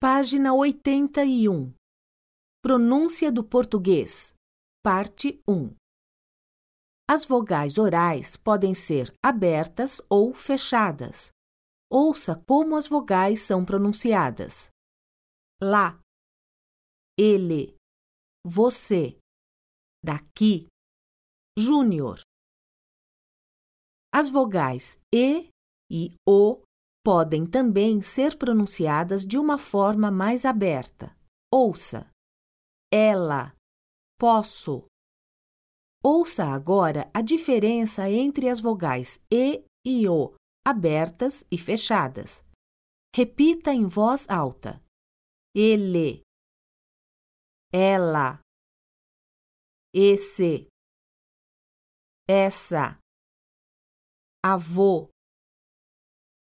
Página 81. Pronúncia do português. Parte 1. As vogais orais podem ser abertas ou fechadas. Ouça como as vogais são pronunciadas. Lá, ele, você, daqui, Júnior. As vogais e e o podem também ser pronunciadas de uma forma mais aberta. Ouça: ela, posso. Ouça agora a diferença entre as vogais e e o abertas e fechadas. Repita em voz alta: ele, ela, esse, essa, avô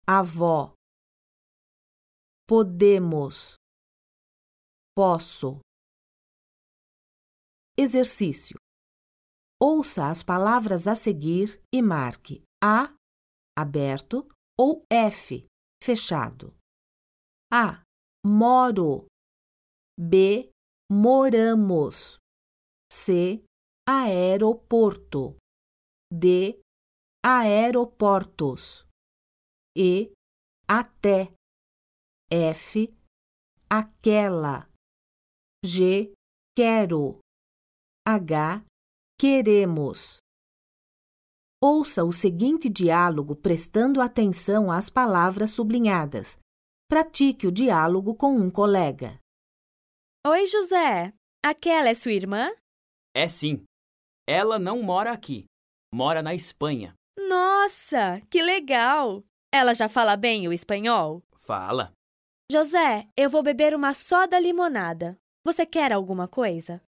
avó. Podemos. Posso. Exercício. Ouça as palavras a seguir e marque A, aberto, ou F, fechado. A. Moro. B. Moramos. C. Aeroporto. D. Aeroportos e até, F, aquela, G, quero, H, queremos. Ouça o seguinte diálogo prestando atenção às palavras sublinhadas. Pratique o diálogo com um colega. Oi, José. Aquela é sua irmã? É sim. Ela não mora aqui. Mora na Espanha. Nossa, que legal! Ela já fala bem o espanhol? Fala. José, eu vou beber uma soda limonada. Você quer alguma coisa?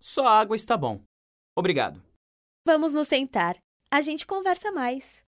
Só água está bom. Obrigado. Vamos nos sentar. A gente conversa mais.